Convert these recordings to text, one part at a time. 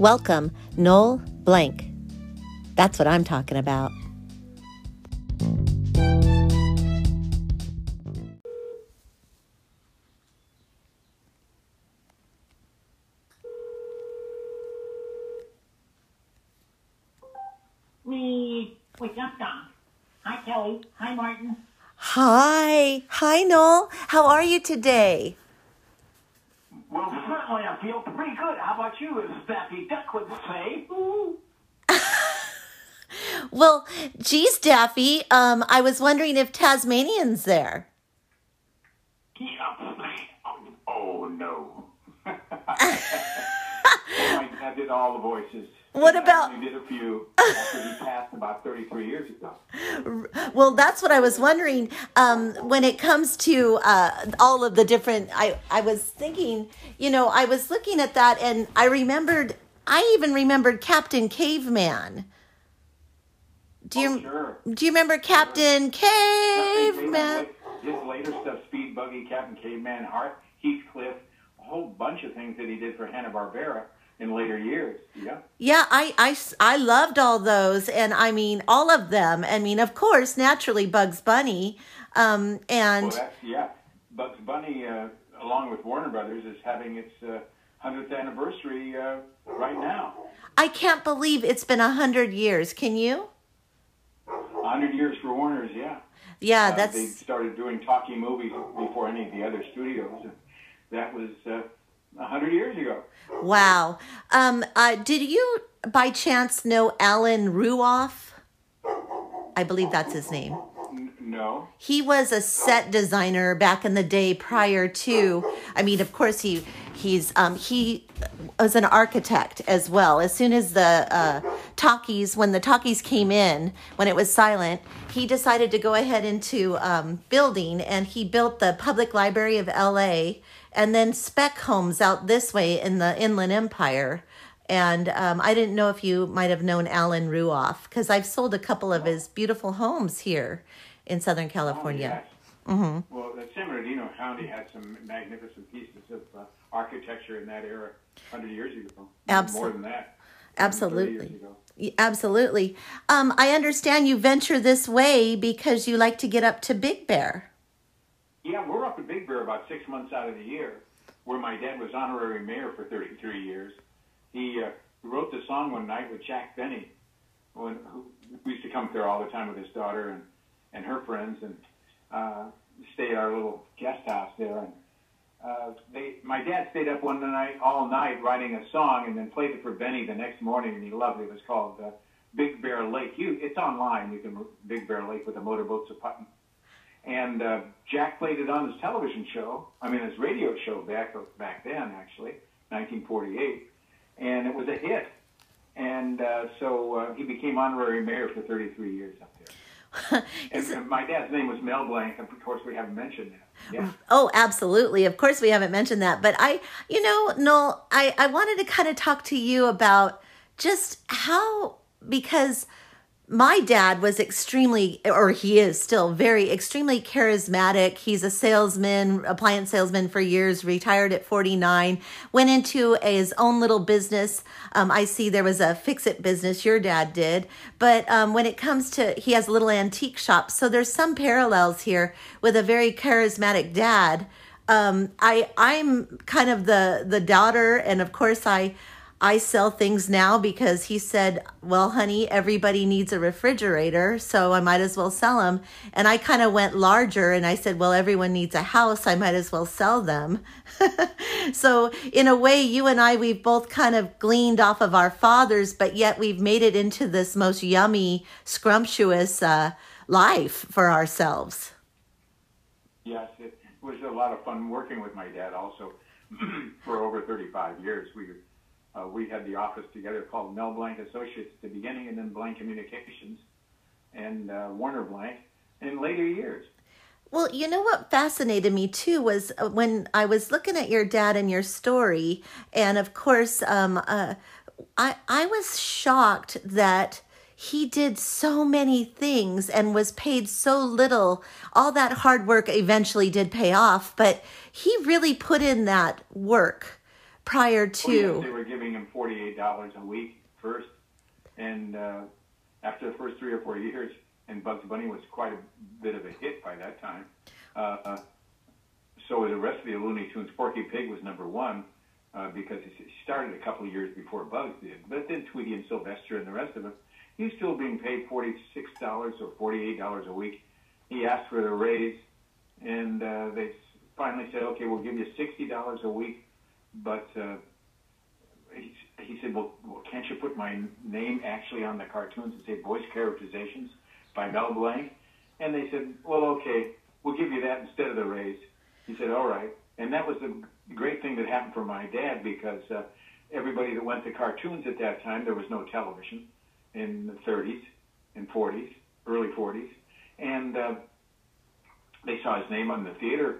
Welcome, Noel Blanc. That's what I'm talking about. Me, wait, just Don. Hi, Kelly. Hi, Martin. Hi. Hi, Noel. How are you today? Well, certainly I feel pretty good. How about you, as Daffy Duck would say? Ooh. Well, geez, Daffy, um, I was wondering if Tasmanian's there. Yeah. Oh, no. dad did all the voices. What about- only did a few after he passed about 33 years ago. Well, that's what I was wondering. Um, when it comes to uh, all of the different, I, I was thinking, you know, I was looking at that and I remembered, I even remembered Captain Caveman. Do you, Oh, sure. do you remember Captain Caveman? His later stuff, Speed Buggy, Captain Caveman, Heart, Heathcliff, a whole bunch of things that he did for Hanna-Barbera in later years. Yeah. Yeah, I, I, I loved all those. And I mean, all of them. I mean, of course, naturally, Bugs Bunny. Um, and Well, that's, yeah. Bugs Bunny, uh, along with Warner Brothers, is having its uh, 100th anniversary uh, right now. I can't believe it's been a hundred years. Can you? 100 years for Warner's, yeah. Yeah, Uh, that's. They started doing talkie movies before any of the other studios. And that was uh, 100 years ago. Wow. Um, uh, did you by chance know Alan Ruoff? I believe that's his name. No. He was a set designer back in the day prior to. I mean, of course, he he's um, he was an architect as well. As soon as the uh, talkies, when the talkies came in, when it was silent, he decided to go ahead into um, building, and he built the Public Library of L.A. and then spec homes out this way in the Inland Empire. And um, I didn't know if you might have known Alan Ruoff because I've sold a couple of his beautiful homes here in Southern California. Yes. Well, the San Bernardino County had some magnificent pieces of uh, architecture in that era 100 years ago. Abso- More than that. 30 Absolutely. years ago. Y- Absolutely. Um, I understand you venture this way because you like to get up to Big Bear. Yeah, we're up at Bear about six months out of the year, where my dad was honorary mayor for 33 years. He uh, wrote the song one night with Jack Benny, when, who we used to come up there all the time with his daughter and, and her friends, and uh, stay at our little guest house there. And uh, they, my dad stayed up one night, all night, writing a song, and then played it for Benny the next morning, and he loved it. It was called uh, Big Bear Lake. You, it's online. You can Big Bear Lake with the motorboats of Putnam. And uh, Jack played it on his television show. I mean, his radio show back back then, actually, 1948, and it was a hit. And uh, so uh, he became honorary mayor for 33 years up there. and my dad's name was Mel Blanc. Of course, we haven't mentioned that. Yeah. Oh, absolutely. Of course, we haven't mentioned that. But I, you know, Noel, I, I wanted to kind of talk to you about just how, because my dad was extremely, or he is still very extremely charismatic. He's a salesman, appliance salesman for years, retired at 49, went into his own little business. Um, I see there was a fix it business your dad did. But um, when it comes to, he has a little antique shop. So there's some parallels here with a very charismatic dad. Um, I, I'm kind of the, the daughter, and of course, I, I sell things now because he said, Well, honey, everybody needs a refrigerator, so I might as well sell them. And I kind of went larger and I said, Well, everyone needs a house, I might as well sell them. so, in a way, you and I, we've both kind of gleaned off of our fathers, but yet we've made it into this most yummy, scrumptious uh, life for ourselves. Yes, it was a lot of fun working with my dad also for over 35 years. We uh, we had the office together called Mel Blanc Associates at the beginning, and then Blanc Communications and uh, Warner Blanc in later years. Well, you know what fascinated me too was uh, when I was looking at your dad and your story, and of course, um, uh, I I was shocked that he did so many things and was paid so little. All that hard work eventually did pay off, but he really put in that work prior Oh, yes, to. they were giving him forty-eight dollars a week first, and uh, after the first three or four years, and Bugs Bunny was quite a bit of a hit by that time. Uh, so the rest of the Looney Tunes, Porky Pig was number one uh, because he started a couple of years before Bugs did. But then Tweety and Sylvester and the rest of them, he's still being paid forty-six dollars or forty-eight dollars a week. He asked for a raise, and uh, they finally said, "Okay, we'll give you sixty dollars a week." But uh, he, he said, well, well, can't you put my name actually on the cartoons and say voice characterizations by Mel Blanc? And they said, well, okay, we'll give you that instead of the raise. He said, all right. And that was the great thing that happened for my dad because uh, everybody that went to cartoons at that time, there was no television in the 30s and 40s, early 40s. And uh, they saw his name on the theater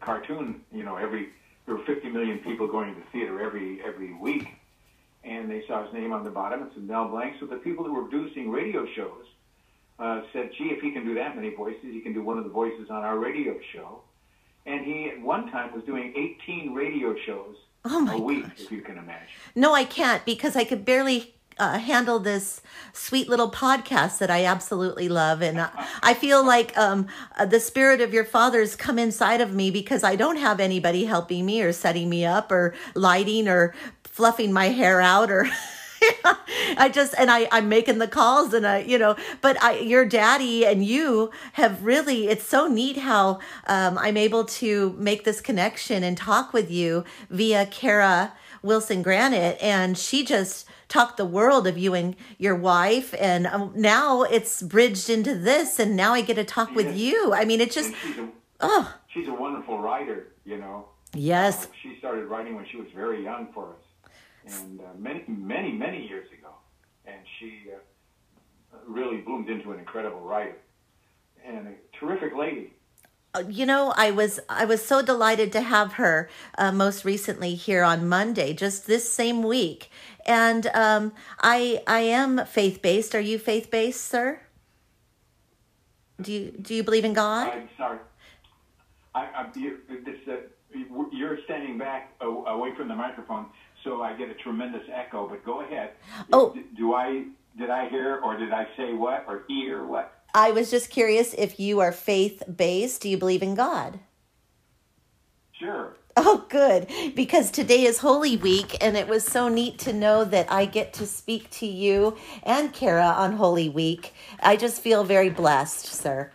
cartoon, you know, every there were 50 million people going to the theater every every week, and they saw his name on the bottom. It said Mel Blanc. So the people who were producing radio shows uh, said, "Gee, if he can do that many voices, he can do one of the voices on our radio show." And he at one time was doing 18 radio shows Oh my a week, gosh. if you can imagine. No, I can't because I could barely uh, handle this sweet little podcast that I absolutely love, and I, I feel like um, uh, the spirit of your father's come inside of me because I don't have anybody helping me or setting me up or lighting or fluffing my hair out or. I just and I I'm making the calls and I you know but I your daddy and you have really it's so neat how um, I'm able to make this connection and talk with you via Kara Wilson Granite and she just talked the world of you and your wife and um, now it's bridged into this and now I get to talk with you I mean it just she's a, oh she's a wonderful writer, you know. yes She started writing when she was very young for us, and uh, many, many, many years ago. And she uh, really bloomed into an incredible writer and a terrific lady. Uh, you know i was i was so delighted to have her uh, most recently here on monday just this same week and um, i i am faith-based are you faith-based sir do you do you believe in god I'm sorry. I, I, you, this, uh, you're standing back a- away from the microphone, so I get a tremendous echo. But go ahead. Oh. D- do I did I hear or did I say what or hear what? I was just curious if you are faith-based do you believe in god Sure. Oh, good. Because today is Holy Week, and it was so neat to know that I get to speak to you and Kara on Holy Week. I just feel very blessed, sir.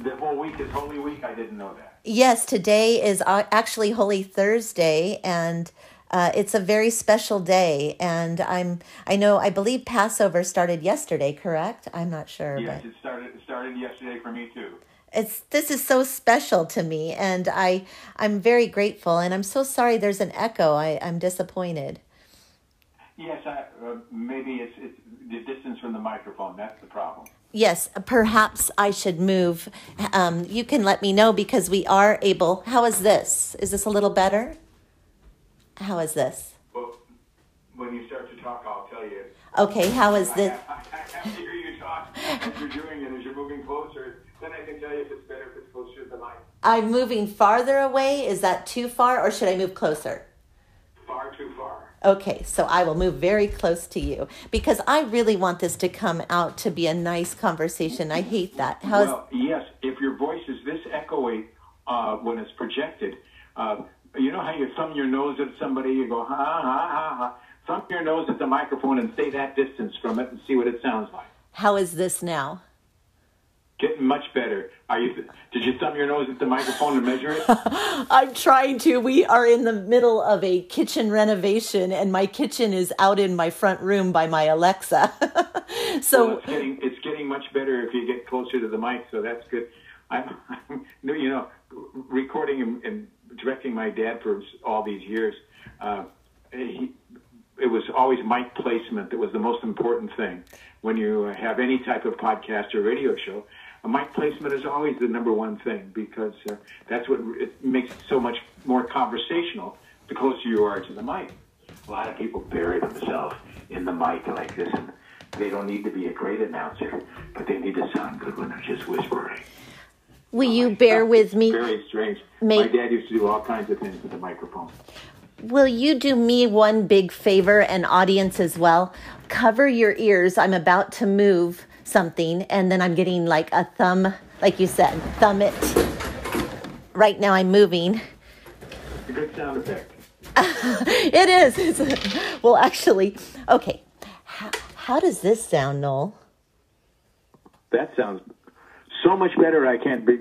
The whole week is Holy Week. I didn't know that. Yes, today is uh, actually Holy Thursday, and uh, it's a very special day. And I'm, I know, I believe Passover started yesterday, correct? I'm not sure, Yes, but it started. It started yesterday for me too. it's this is so special to me, and I, I'm very grateful. And I'm so sorry there's an echo. I, I'm disappointed. Yes, I, uh, maybe it's, it's the distance from the microphone. That's the problem. Yes, perhaps I should move. Um, you can let me know because we are able. How is this? Is this a little better? How is this? Well, when you start to talk, I'll tell you. Okay, how is I this? have, I have to hear you talk as you're doing it, as you're moving closer. Then I can tell you if it's better if it's closer to the mic. I'm moving farther away. Is that too far or should I move closer? Far too far. Okay, so I will move very close to you because I really want this to come out to be a nice conversation. I hate that. How's well, yes, if your voice is this echoey uh, when it's projected, uh, you know how you thumb your nose at somebody, you go ha ha ha ha. Thumb your nose at the microphone and stay that distance from it and see what it sounds like. how is this now? Getting much better. Are you? Did you thumb your nose at the microphone and measure it? I'm trying to. We are in the middle of a kitchen renovation, and my kitchen is out in my front room by my Alexa. well, so, it's getting it's getting much better if you get closer to the mic, so that's good. I'm, I'm you know, recording and, and directing my dad for all these years. Uh, he, it was always mic placement that was the most important thing when you have any type of podcast or radio show. A mic placement is always the number one thing because uh, that's what it makes it so much more conversational the closer you are to the mic. A lot of people bury themselves in the mic like this, and they don't need to be a great announcer, but they need to sound good when they're just whispering. Will oh, you bear with me? Very strange. May- My dad used to do all kinds of things with the microphone. Will you do me one big favor and audience as well? Cover your ears. I'm about to move something and then I'm getting like a thumb, like you said, thumb it. Right now I'm moving. It's a good sound effect. It is. It's- well, actually, okay. How, how does this sound, Noel? That sounds so much better. I can't be.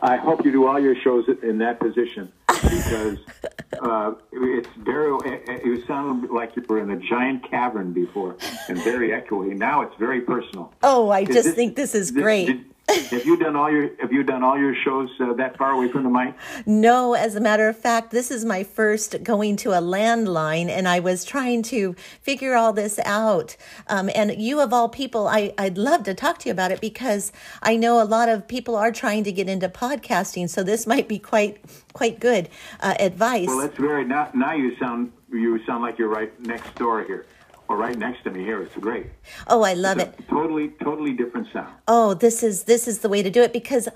I hope you do all your shows in that position because uh, it's very. It it sounded like you were in a giant cavern before and very echoey. Now it's very personal. Oh, I Is just this- think this is this- great. did- have you done all your Have you done all your shows uh, that far away from the mic? No, as a matter of fact, this is my first going to a landline, and I was trying to figure all this out. Um, and you, of all people, I, I'd love to talk to you about it because I know a lot of people are trying to get into podcasting, so this might be quite quite good uh, advice. Well, that's very now. Now you sound you sound like you're right next door here, or right next to me here. It's great. oh, I love it. Totally, totally different sound. Oh, this is this is the way to do it because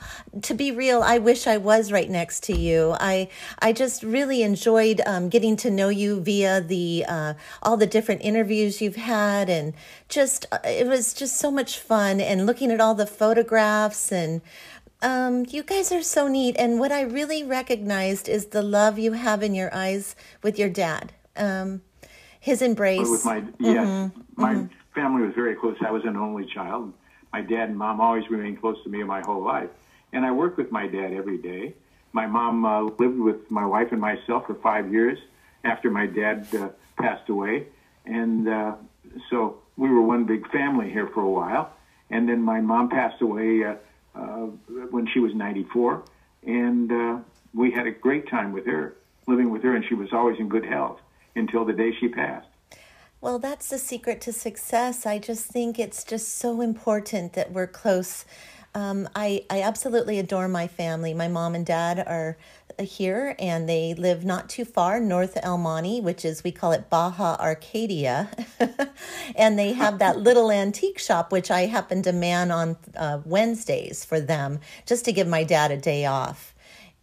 to be real, I wish I was right next to you. I I just really enjoyed um, getting to know you via the uh, all the different interviews you've had, and just uh, it was just so much fun. And looking at all the photographs and. Um, you guys are so neat, and what I really recognized is the love you have in your eyes with your dad. Um, his embrace. with my yes, my family was very close. I was an only child. My dad and mom always remained close to me my whole life, and I worked with my dad every day. My mom uh, lived with my wife and myself for five years after my dad uh, passed away, and uh, so we were one big family here for a while. And then my mom passed away uh, uh, when she was 94, and uh, we had a great time with her, living with her, and she was always in good health until the day she passed. Well, that's the secret to success. I just think it's just so important that we're close. Um, I, I absolutely adore my family. My mom and dad are here and they live not too far north of El Monte, which is, we call it Baja Arcadia. and they have that little antique shop, which I happen to man on uh, Wednesdays for them, just to give my dad a day off.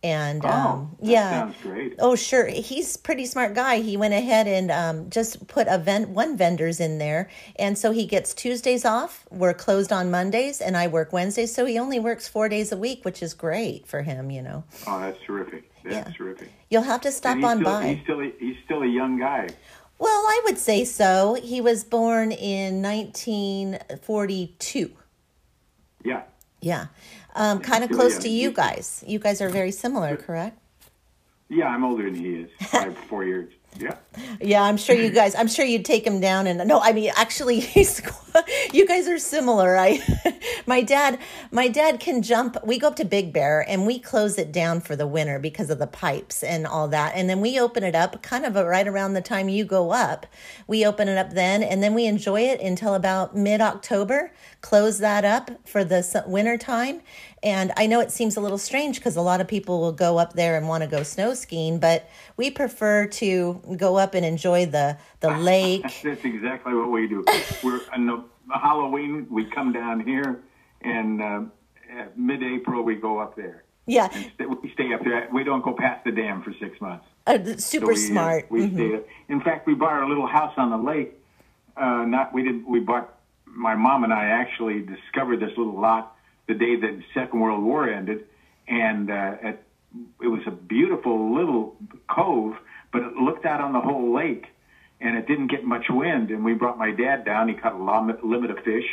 And Oh, um, yeah. great. Oh, sure. He's pretty smart guy. He went ahead and um, just put a vent one vendor's in there, and so he gets Tuesdays off. We're closed on Mondays, and I work Wednesdays, so he only works four days a week, which is great for him. You know, Oh, that's terrific. That's Yeah. terrific. you'll have to stop on still, by. He's still, a, he's still a young guy. Well, I would say so. He was born in 1942. Yeah. Yeah, um, kind of close young. to you guys. You guys are very similar, correct? Yeah, I'm older than he is by four years. Yeah. Yeah, I'm sure you guys. I'm sure you'd take him down. And no, I mean, actually, he's. You guys are similar. I, my dad, my dad can jump. We go up to Big Bear and we close it down for the winter because of the pipes and all that. And then we open it up, kind of right around the time you go up. We open it up then, and then we enjoy it until about mid October. Close that up for the winter time. And I know it seems a little strange because a lot of people will go up there and want to go snow skiing, but we prefer to go up and enjoy the the lake. That's exactly what we do. We're on the Halloween. We come down here, and uh, at mid-April we go up there. Yeah, We stay up there. We don't go past the dam for six months. uh, So super we, uh, smart. We Mhm. stay. In fact, we bought our little house on the lake. Uh, not we didn't. We bought. My mom and I actually discovered this little lot the day that the Second World War ended, and uh, at, it was a beautiful little cove, but it looked out on the whole lake, and it didn't get much wind. And we brought my dad down. He caught a lim- limit of fish,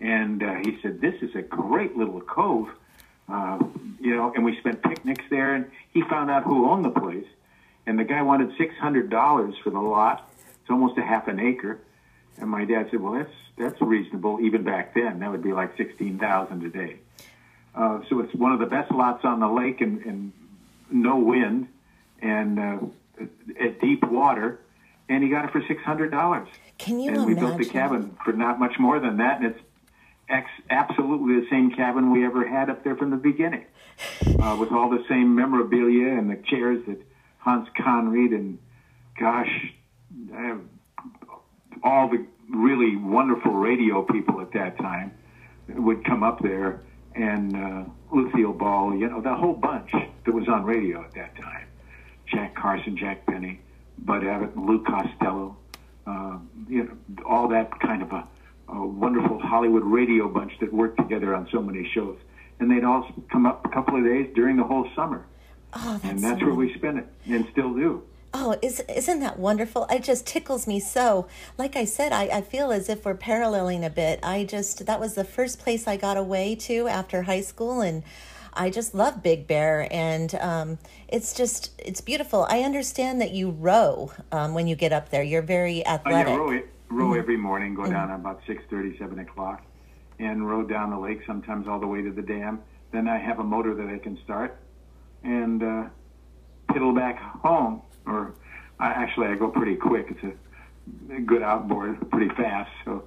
and uh, he said, "This is a great little cove." Uh, you know, and we spent picnics there, and he found out who owned the place, and the guy wanted six hundred dollars for the lot. It's almost a half an acre, and my dad said, "Well, that's that's reasonable even back then. That would be like sixteen thousand today." Uh, so it's one of the best lots on the lake, and, and no wind, and uh, at deep water, and he got it for six hundred dollars. Can you And we built the cabin for not much more than that, and it's ex- absolutely the same cabin we ever had up there from the beginning, uh, with all the same memorabilia and the chairs that Hans Conried and, gosh, uh, all the really wonderful radio people at that time would come up there and uh, Lucille Ball, you know, the whole bunch that was on radio at that time. Jack Carson, Jack Benny, Bud Abbott, Lou Costello, uh, you know, all that kind of a, a wonderful Hollywood radio bunch that worked together on so many shows. And they'd all come up a couple of days during the whole summer. Oh, that's and that's so where we spent it and still do. Oh, is, isn't that wonderful? It just tickles me so. Like I said, I, I feel as if we're paralleling a bit. I just, that was the first place I got away to after high school. And I just love Big Bear. And um, it's just, it's beautiful. I understand that you row um, when you get up there. You're very Oh, yeah, athletic. row, row every morning, go down at about six thirty, seven o'clock, and row down the lake, sometimes all the way to the dam. Then I have a motor that I can start and uh, piddle back home. Or I, actually, I go pretty quick. It's a, good outboard, pretty fast. So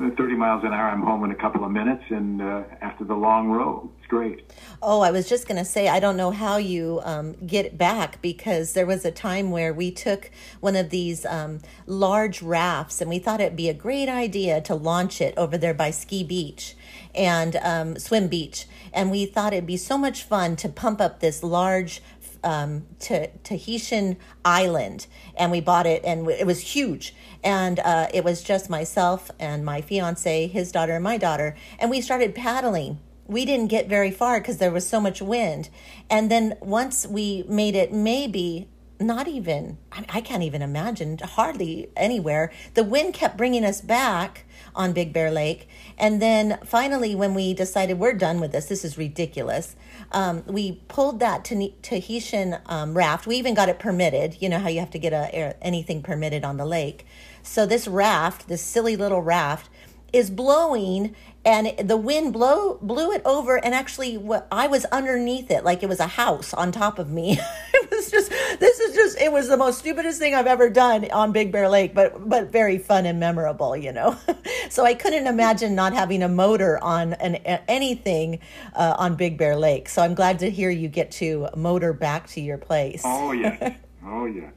uh, 30 miles an hour, I'm home in a couple of minutes, and uh, after the long row, it's great. Oh, I was just going to say, I don't know how you um, get back because there was a time where we took one of these um, large rafts and we thought it'd be a great idea to launch it over there by Ski Beach and um, Swim Beach. And we thought it'd be so much fun to pump up this large um, to Tahitian island, and we bought it, and it was huge. And uh, it was just myself and my fiance, his daughter, and my daughter, and we started paddling. We didn't get very far because there was so much wind. And then once we made it, maybe not even, I, I can't even imagine, hardly anywhere, the wind kept bringing us back on Big Bear Lake. And then finally, when we decided we're done with this, this is ridiculous, um, we pulled that Tahitian um, raft. We even got it permitted. You know how you have to get a, anything permitted on the lake. So this raft, this silly little raft, is blowing and the wind blow blew it over and actually what I was underneath it like it was a house on top of me. it was just this is just it was the most stupidest thing I've ever done on Big Bear Lake but but very fun and memorable, you know. so I couldn't imagine not having a motor on an anything uh, on Big Bear Lake. So I'm glad to hear you get to motor back to your place. Oh, yeah. oh, yeah.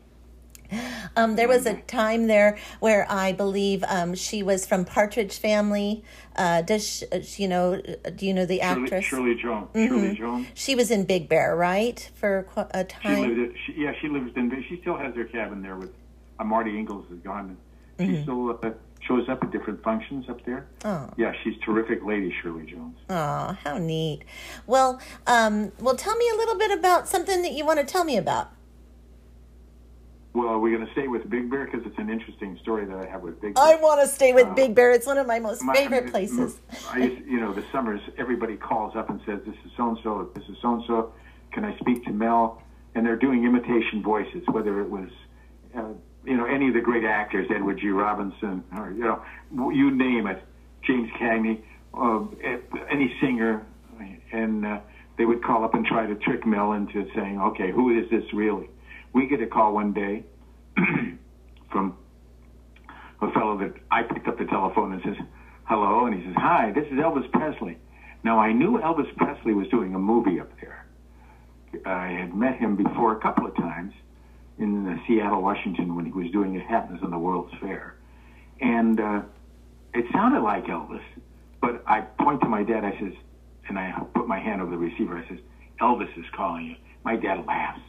Um, there was a time there where I believe um, she was from Partridge Family. Uh, does she, uh, you know? Do you know the Shirley, actress? Shirley Jones. Shirley Jones. She was in Big Bear, right, for a She time. lived. At, she, yeah, she lives in. She still has her cabin there with. Uh, Marty Ingels is gone. And She still uh, shows up at different functions up there. Oh. Yeah, she's terrific lady, Shirley Jones. Oh, how neat! Well, um, well, tell me a little bit about something that you want to tell me about. Well, we're we going to stay with Big Bear because it's an interesting story that I have with Big Bear. I want to stay with Big Bear. It's one of my most My- favorite places. I used, you know, the summers, everybody calls up and says, "This is so and so. This is so and so. Can I speak to Mel?" And they're doing imitation voices, whether it was, uh, you know, any of the great actors, Edward G. Robinson, or you know, you name it, James Cagney, uh, any singer, and uh, they would call up and try to trick Mel into saying, "Okay, who is this really?" We get a call one day from a fellow that I picked up the telephone and says, hello. And he says, hi, this is Elvis Presley. Now, I knew Elvis Presley was doing a movie up there. I had met him before a couple of times in Seattle, Washington, when he was doing It Happens on the World's Fair. And uh, it sounded like Elvis, but I point to my dad, I says, and I put my hand over the receiver, I says, Elvis is calling you. My dad laughs.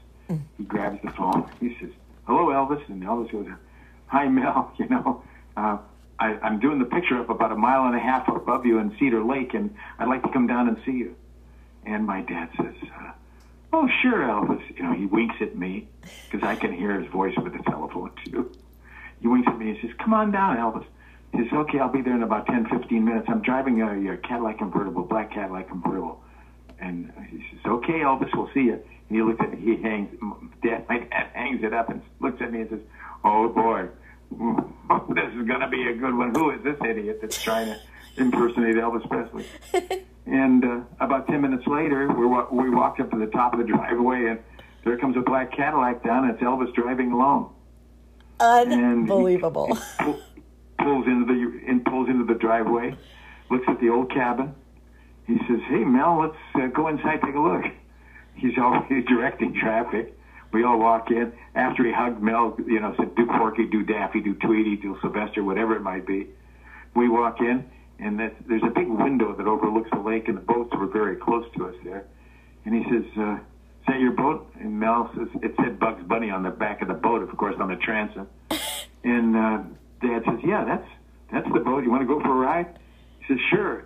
He grabs the phone. He says, hello, Elvis. And Elvis goes, hi, Mel. You know, uh, I, I'm doing the picture up about a mile and a half above you in Cedar Lake, and I'd like to come down and see you. And my dad says, uh, oh, sure, Elvis. You know, he winks at me because I can hear his voice with the telephone, too. He winks at me and he says, come on down, Elvis. He says, okay, I'll be there in about 10, 15 minutes. I'm driving a, a Cadillac convertible, black Cadillac convertible. And he says, okay, Elvis, we'll see you. And he looks at me, he hangs, dad, my dad hangs it up and looks at me and says, oh boy, this is going to be a good one. Who is this idiot that's trying to impersonate Elvis Presley? and uh, about 10 minutes later, we, wa- we walked up to the top of the driveway and there comes a black Cadillac down and it's Elvis driving alone. And he- Unbelievable. he pull- pulls into the in, pulls into the driveway, looks at the old cabin. He says, "Hey Mel, let's uh, go inside, take a look." He's always directing traffic. We all walk in after he hugged Mel. You know, said, "Do Porky, do Daffy, do Tweety, do Sylvester, whatever it might be." We walk in, and that there's a big window that overlooks the lake, and the boats were very close to us there. And he says, uh, "Is that your boat?" And Mel says, "It said Bugs Bunny on the back of the boat, of course, on the transom." and uh, Dad says, "Yeah, that's that's the boat. You want to go for a ride?" He says, "Sure."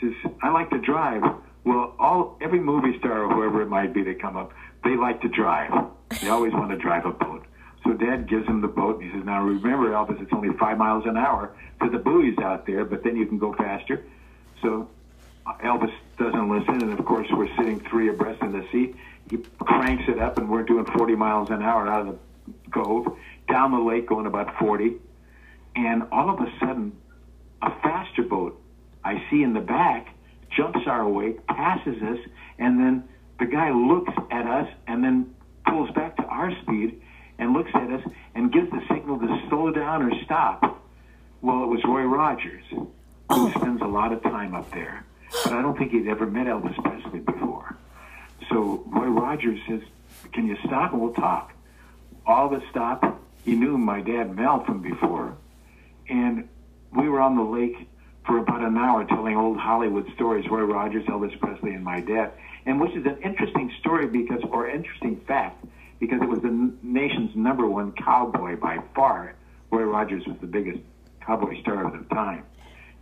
Says, "I like to drive." Well, all every movie star or whoever it might be that come up, they like to drive. They always want to drive a boat. So Dad gives him the boat, and he says, "Now remember, Elvis, it's only five miles an hour to the buoys out there, but then you can go faster." So uh, Elvis doesn't listen, and of course we're sitting three abreast in the seat. He cranks it up, and we're doing 40 miles an hour out of the cove down the lake, going about 40. And all of a sudden, a faster boat I see in the back jumps our way, passes us, and then the guy looks at us and then pulls back to our speed and looks at us and gives the signal to slow down or stop. Well, it was Roy Rogers, who oh. spends a lot of time up there. But I don't think he'd ever met Elvis Presley before. So Roy Rogers says, Can you stop and we'll talk? All of us stop. He knew my dad Mel from before. And we were on the lake for about an hour telling old Hollywood stories, Roy Rogers, Elvis Presley, and my dad. And which is an interesting story because, or interesting fact, because it was the nation's number one cowboy by far. Roy Rogers was the biggest cowboy star of the time.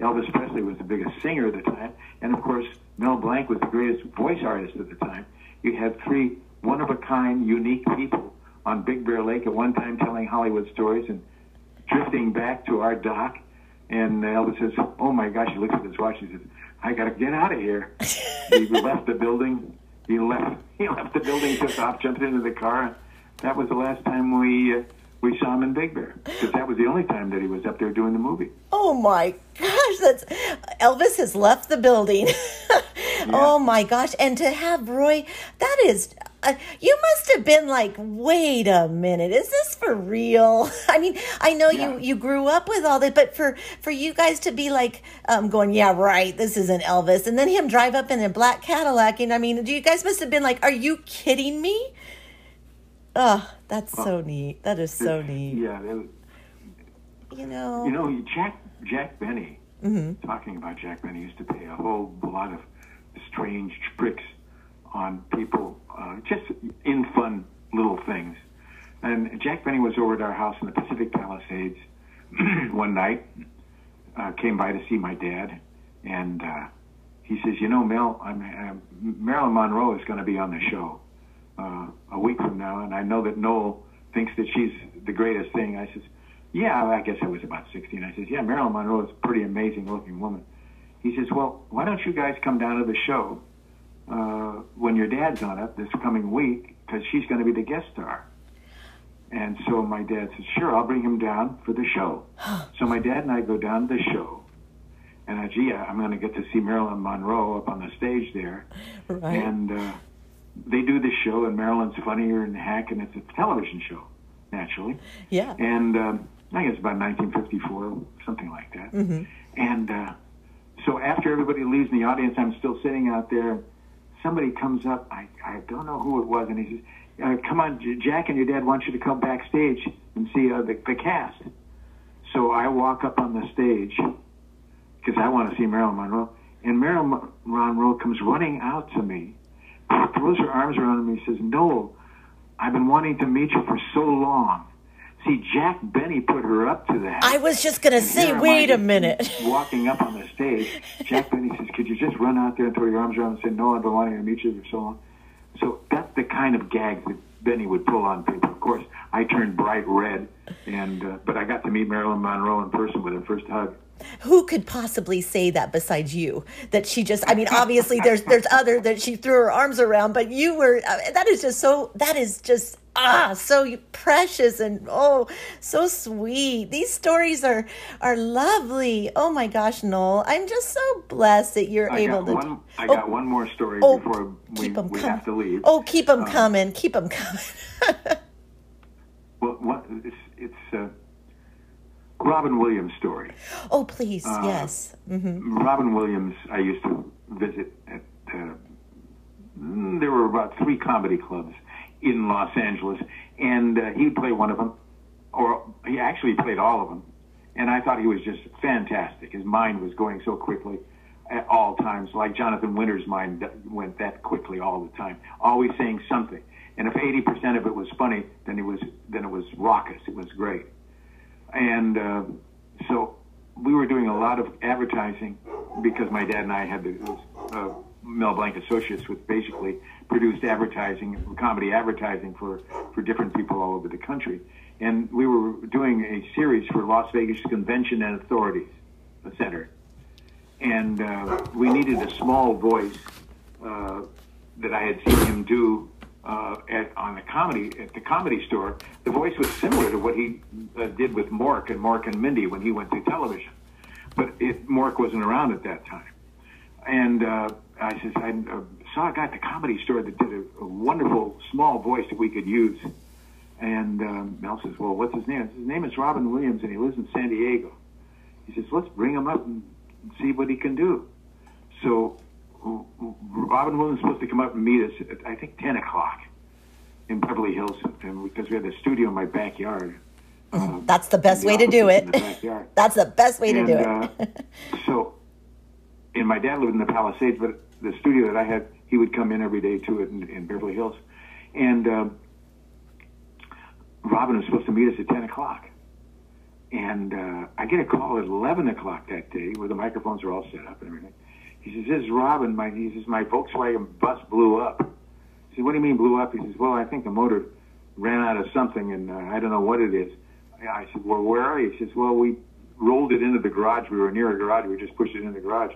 Elvis Presley was the biggest singer of the time, and of course, Mel Blanc was the greatest voice artist of the time. You had three one of a kind, unique people on Big Bear Lake at one time telling Hollywood stories and drifting back to our dock. And Elvis says, "Oh my gosh!" He looks at his watch. He says, "I got to get out of here." he left the building. He left. He left the building, took off, jumped into the car. That was the last time we uh, we saw him in Big Bear because that was the only time that he was up there doing the movie. Oh my gosh, that's Elvis has left the building. Oh my gosh, and to have Roy, that is uh, you must have been like, wait a minute, is this for real? I mean, I know Yeah. you you grew up with all this, but for for you guys to be like um, going, yeah, right, this isn't Elvis, and then him drive up in a black Cadillac, and I mean, do you guys must have been like, are you kidding me? Oh, that's so neat. That is so neat. Yeah, You know. You know, Jack Jack Benny. Hmm. Talking about Jack Benny used to play a whole lot of strange tricks on people, uh, just in fun little things. And Jack Benny was over at our house in the Pacific Palisades one night. Uh, came by to see my dad, and uh, he says, "You know, Mel, I'm, uh, Marilyn Monroe is going to be on the show uh, a week from now, and I know that Noel thinks that she's the greatest thing." I says, "Yeah, I guess I was about 16." I says, "Yeah, Marilyn Monroe is a pretty amazing looking woman." He says, "Well, why don't you guys come down to the show uh, when your dad's on it this coming week because she's going to be the guest star." And so my dad says, "Sure, I'll bring him down for the show." so my dad and I go down to the show, and uh, gee, I'm going to get to see Marilyn Monroe up on the stage there, Right. and uh, they do the show, and Marilyn's funnier than heck, and it's a television show, naturally. yeah. And um, I guess about 1954, something like that. And uh, so after everybody leaves in the audience, I'm still sitting out there. Somebody comes up. I, I don't know who it was, and he says, uh, "Come on, Jack and your dad want you to come backstage and see uh, the, the cast." So I walk up on the stage because I want to see Marilyn Monroe, and Marilyn Monroe comes running out to me, throws her arms around me, and says, "Noel, I've been wanting to meet you for so long." See, Jack Benny put her up to that. I was just gonna say, here am I wait a minute. Walking up on the stage, Jack Benny says, "Could you just run out there and throw your arms around and say, no, I've been wanting to meet you for so on. So that's the kind of gag that Benny would pull on people. Of course, I turned bright red, and uh, but I got to meet Marilyn Monroe in person with her first hug. Who could possibly say that besides you? That she just, I mean, obviously there's there's other that she threw her arms around, but you were, uh, that is just so, that is just, ah, so precious and oh, so sweet. These stories are, are lovely. Oh my gosh, Noel, I'm just so blessed that you're I able to. one. I Oh, got one more story oh, before we, we have to leave. Oh, keep them Um, coming, keep them coming. Well, what, it's it's uh, Robin Williams' story. oh, please, Uh, yes. hmm Robin Williams, I used to visit at. Uh, mm, there were about three comedy clubs in Los Angeles, and uh, he'd play one of them, or he actually played all of them. and I thought he was just fantastic. His mind was going so quickly at all times, like Jonathan Winters' mind went that quickly all the time, always saying something. And if 80% of it was funny, then it was then it was raucous. It was great. And uh, so we were doing a lot of advertising because my dad and I had the uh, Mel Blanc Associates, which basically produced advertising, comedy advertising for for different people all over the country. And we were doing a series for Las Vegas Convention and Authorities Center, and uh, we needed a small voice uh, that I had seen him do uh, at on the comedy at the comedy store, the voice was similar to what he uh, did with Mork and Mork and Mindy when he went to television, but it, Mork wasn't around at that time. And uh, I says I uh, saw a guy at the comedy store that did a, a wonderful small voice that we could use. And um, Mel says, "Well, what's his name?" His name is Robin Williams, and he lives in San Diego. He says, "Let's bring him up and see what he can do." So Robin Williams was supposed to come up and meet us at I think ten o'clock in Beverly Hills, and because we had the studio in my backyard. Uh, That's the best the way to do it. That's the best way and, to do it. uh, so, and my dad lived in the Palisades, but the studio that I had, he would come in every day to it in, in Beverly Hills, and um, Robin was supposed to meet us at ten o'clock. And uh, I get a call at 11 o'clock that day where the microphones are all set up and everything. He says, "This is Robin. My he says my Volkswagen bus blew up." I said, "What do you mean blew up?" He says, "Well, I think the motor ran out of something, and uh, I don't know what it is." I said, "Well, where are you?" He says, "Well, we rolled it into the garage. We were near a garage. We just pushed it in the garage."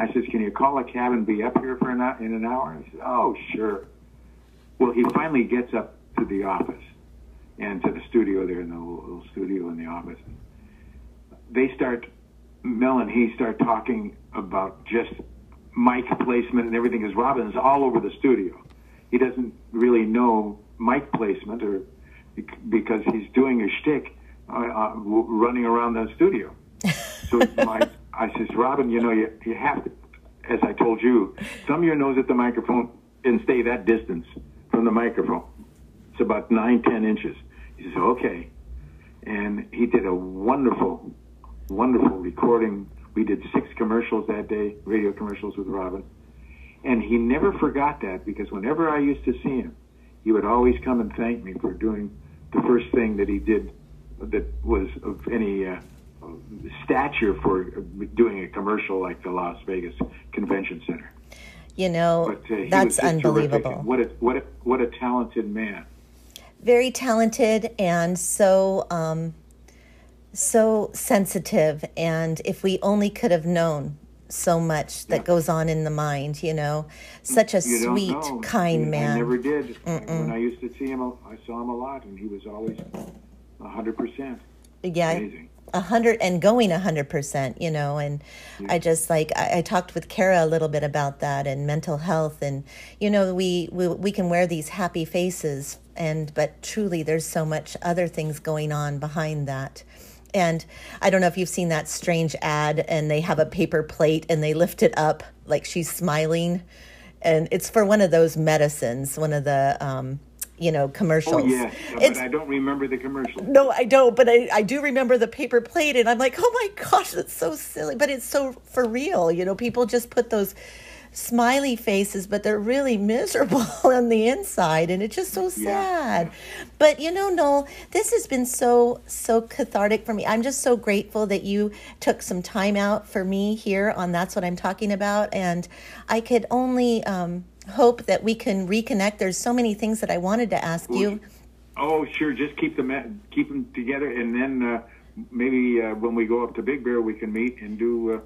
I says, "Can you call a cab and be up here for an in an hour?" He says, "Oh, sure." Well, he finally gets up to the office and to the studio there in the little studio in the office. They start Mel and he start talking about just mic placement and everything because Robin is all over the studio. He doesn't really know mic placement or because he's doing a shtick uh, uh, running around the studio. So my, I says, Robin, you know, you, you have to, as I told you, thumb your nose at the microphone and stay that distance from the microphone. It's about nine, ten inches. He says, okay. And he did a wonderful wonderful recording. We did six commercials that day, radio commercials with Robin. And he never forgot that because whenever I used to see him, he would always come and thank me for doing the first thing that he did that was of any uh, stature for doing a commercial like the Las Vegas Convention Center. You know, but, uh, that's unbelievable. What a, what a, what a talented man. Very talented and so um, so sensitive and if we only could have known so much that yeah. goes on in the mind you know such a you sweet kind I, man i never did Mm-mm. when i used to see him i saw him a lot and he was always 100% yeah Amazing. A hundred and going a hundred percent, you know, and. I just like I, I, talked with Kara a little bit about that and mental health, and you know we, we we can wear these happy faces, and but truly there's so much other things going on behind that, and I don't know if you've seen that strange ad, and they have a paper plate and they lift it up like she's smiling. And it's for one of those medicines, one of the, um, you know, commercials. Oh, yeah. But I don't remember the commercial. No, I don't, but I, I do remember the paper plate. And I'm like, oh my gosh, that's so silly. But it's so for real. You know, people just put those smiley faces, but they're really miserable on the inside, and it's just so sad. Yeah. But you know, Noel, this has been so so cathartic for me. I'm just so grateful that you took some time out for me here on that's what I'm talking about, and I could only um, hope that we can reconnect. There's so many things that I wanted to ask you. Oh, sure. Just keep them keep them together, and then uh, maybe uh, when we go up to Big Bear, we can meet and do. Uh,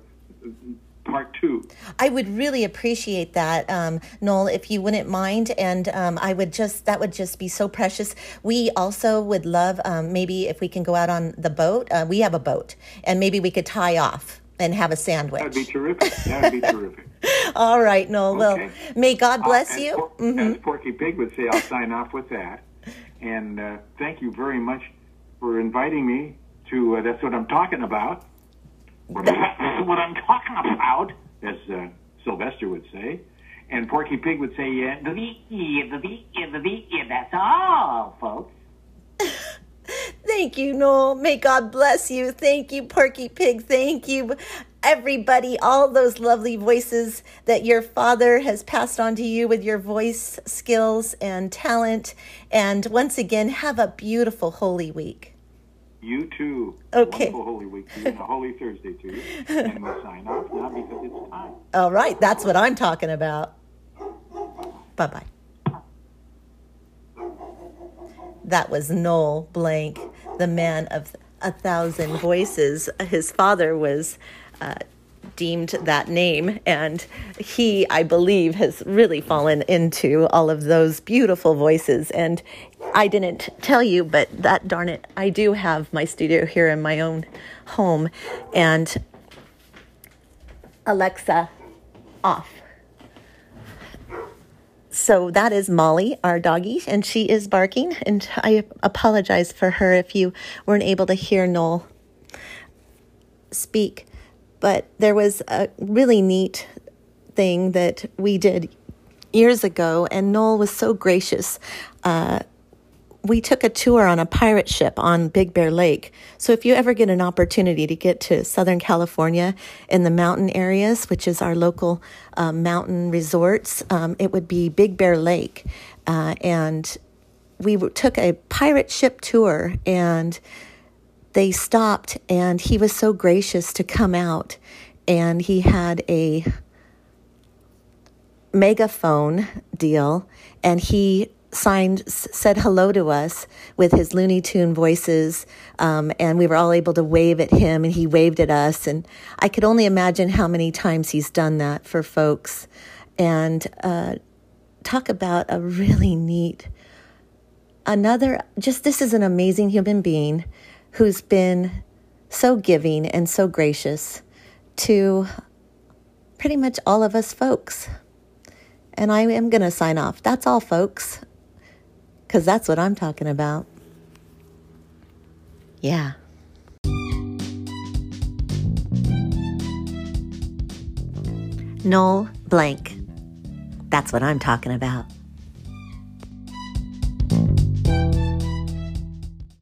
part two. I would really appreciate that, um, Noel, if you wouldn't mind. And um, I would just, that would just be so precious. We also would love um, maybe if we can go out on the boat. Uh, we have a boat, and maybe we could tie off and have a sandwich. That'd be terrific. That'd be terrific. All right, Noel. Okay. Well, may God uh, bless uh, you. Por- mm-hmm. As Porky Pig would say, I'll sign off with that. And uh, thank you very much for inviting me to uh, That's What I'm Talking About. that's what I'm talking about, as uh, Sylvester would say. And Porky Pig would say, yeah, that's all, folks. Thank you, Noel. May God bless you. Thank you, Porky Pig. Thank you, everybody, all those lovely voices that your father has passed on to you with your voice skills and talent. And once again, have a beautiful Holy Week. You too. Okay. Wonderful Holy Week to you and a Holy Thursday to you. And we'll sign off now because it's time. All right, that's what I'm talking about. Bye bye. That was Noel Blanc, the man of a thousand voices. His father was uh, deemed that name, and he, I believe, has really fallen into all of those beautiful voices. And I didn't tell you, but that darn it, I do have my studio here in my own home, and Alexa, off. So that is Molly, our doggie, and she is barking. And I apologize for her if you weren't able to hear Noel speak. But there was a really neat thing that we did years ago, and Noel was so gracious. Uh, we took a tour on a pirate ship on Big Bear Lake. So if you ever get an opportunity to get to Southern California in the mountain areas, which is our local um, mountain resorts, um, it would be Big Bear Lake. Uh, and we took a pirate ship tour and they stopped and he was so gracious to come out and he had a megaphone deal and he signed said hello to us with his looney tune voices um, and we were all able to wave at him and he waved at us and i could only imagine how many times he's done that for folks. And uh, talk about a really neat another just this is an amazing human being who's been so giving and so gracious to pretty much all of us folks. And I am going to sign off. That's all, folks because that's what I'm talking about. Yeah. Noel Blanc. That's what I'm talking about.